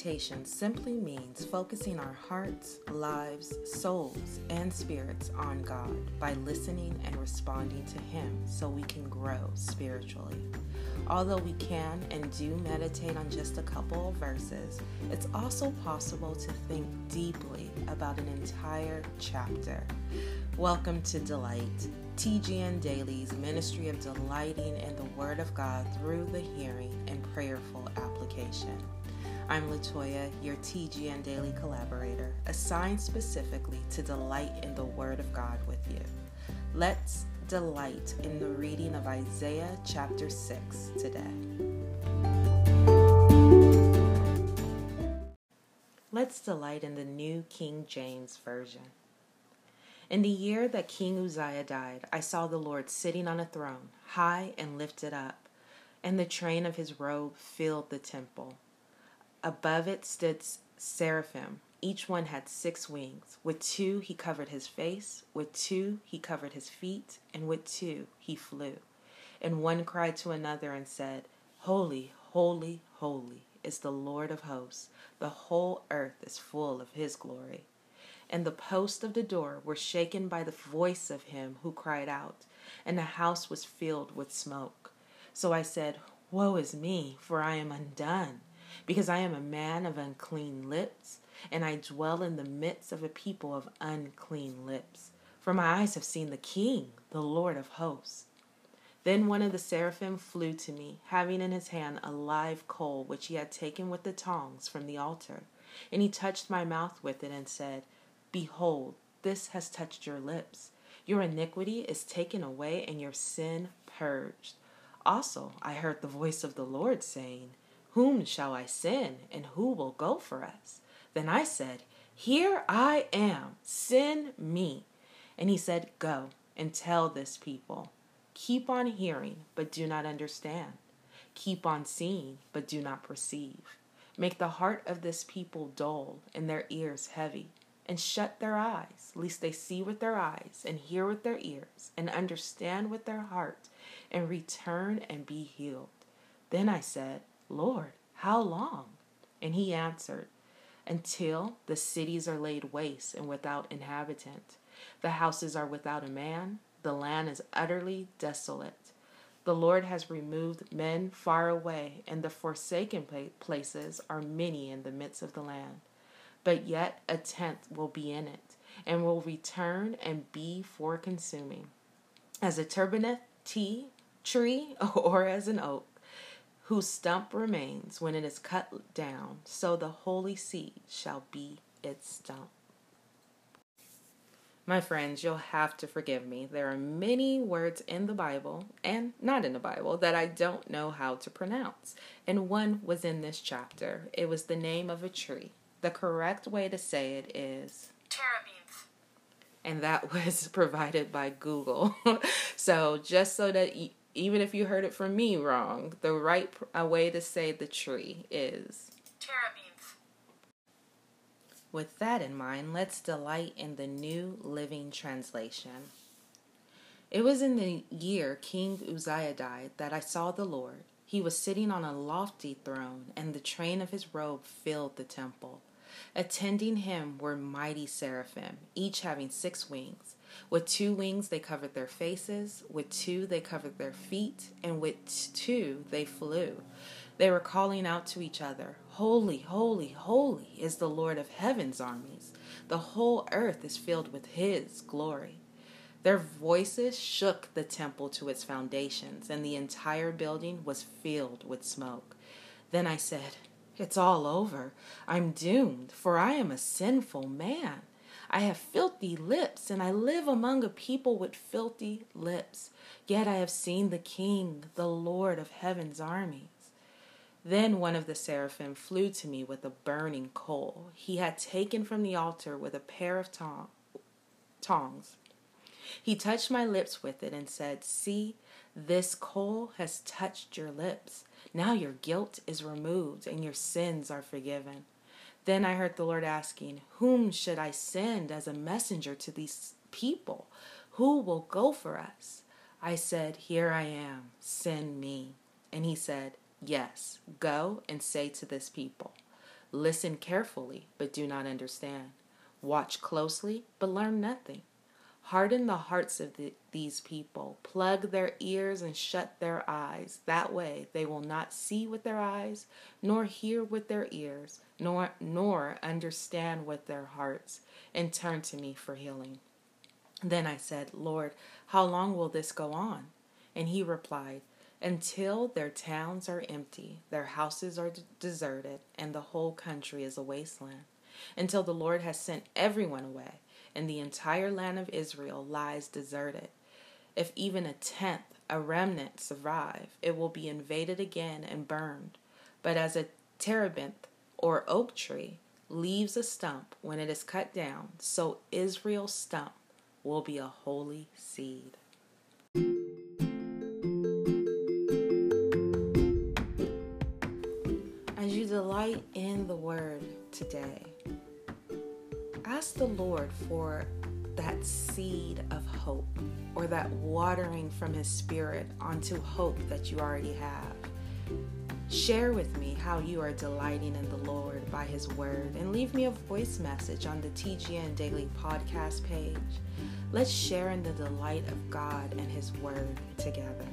meditation simply means focusing our hearts, lives, souls, and spirits on God by listening and responding to Him so we can grow spiritually. Although we can and do meditate on just a couple of verses, it's also possible to think deeply about an entire chapter. Welcome to Delight, TGN Daily's ministry of delighting in the Word of God through the hearing and prayerful application. I'm Latoya, your TGN Daily collaborator, assigned specifically to delight in the Word of God with you. Let's delight in the reading of Isaiah chapter 6 today. Let's delight in the New King James Version. In the year that King Uzziah died, I saw the Lord sitting on a throne, high and lifted up, and the train of his robe filled the temple. Above it stood seraphim. Each one had six wings. With two he covered his face, with two he covered his feet, and with two he flew. And one cried to another and said, Holy, holy, holy is the Lord of hosts. The whole earth is full of his glory. And the posts of the door were shaken by the voice of him who cried out, and the house was filled with smoke. So I said, Woe is me, for I am undone because I am a man of unclean lips, and I dwell in the midst of a people of unclean lips. For my eyes have seen the King, the Lord of hosts. Then one of the seraphim flew to me, having in his hand a live coal which he had taken with the tongs from the altar. And he touched my mouth with it and said, Behold, this has touched your lips. Your iniquity is taken away and your sin purged. Also, I heard the voice of the Lord saying, whom shall I send, and who will go for us? Then I said, Here I am, send me. And he said, Go and tell this people. Keep on hearing, but do not understand. Keep on seeing, but do not perceive. Make the heart of this people dull, and their ears heavy, and shut their eyes, lest they see with their eyes, and hear with their ears, and understand with their heart, and return and be healed. Then I said, Lord, how long? And he answered, Until the cities are laid waste and without inhabitant, the houses are without a man, the land is utterly desolate. The Lord has removed men far away, and the forsaken places are many in the midst of the land. But yet a tenth will be in it, and will return and be for consuming. As a turbineth tea tree, or as an oak whose stump remains when it is cut down, so the holy seed shall be its stump. My friends, you'll have to forgive me. There are many words in the Bible and not in the Bible that I don't know how to pronounce. And one was in this chapter. It was the name of a tree. The correct way to say it is Terebinth. And that was provided by Google. so just so that even if you heard it from me wrong, the right way to say the tree is Terebinth. With that in mind, let's delight in the New Living Translation. It was in the year King Uzziah died that I saw the Lord. He was sitting on a lofty throne, and the train of his robe filled the temple. Attending him were mighty seraphim, each having six wings. With two wings they covered their faces, with two they covered their feet, and with two they flew. They were calling out to each other, Holy, holy, holy is the Lord of heaven's armies. The whole earth is filled with his glory. Their voices shook the temple to its foundations, and the entire building was filled with smoke. Then I said, It's all over. I'm doomed, for I am a sinful man. I have filthy lips, and I live among a people with filthy lips. Yet I have seen the King, the Lord of heaven's armies. Then one of the seraphim flew to me with a burning coal he had taken from the altar with a pair of tong- tongs. He touched my lips with it and said, See, this coal has touched your lips. Now your guilt is removed and your sins are forgiven. Then I heard the Lord asking, Whom should I send as a messenger to these people? Who will go for us? I said, Here I am, send me. And he said, Yes, go and say to this people, Listen carefully, but do not understand. Watch closely, but learn nothing. Harden the hearts of the, these people, plug their ears and shut their eyes. That way they will not see with their eyes, nor hear with their ears, nor, nor understand with their hearts, and turn to me for healing. Then I said, Lord, how long will this go on? And he replied, Until their towns are empty, their houses are d- deserted, and the whole country is a wasteland. Until the Lord has sent everyone away and the entire land of Israel lies deserted. If even a tenth, a remnant, survive, it will be invaded again and burned. But as a terebinth or oak tree leaves a stump when it is cut down, so Israel's stump will be a holy seed. As you delight in the word today, ask the Lord for that seed of hope or that watering from His Spirit onto hope that you already have. Share with me how you are delighting in the Lord by His Word and leave me a voice message on the TGN Daily Podcast page. Let's share in the delight of God and His Word together.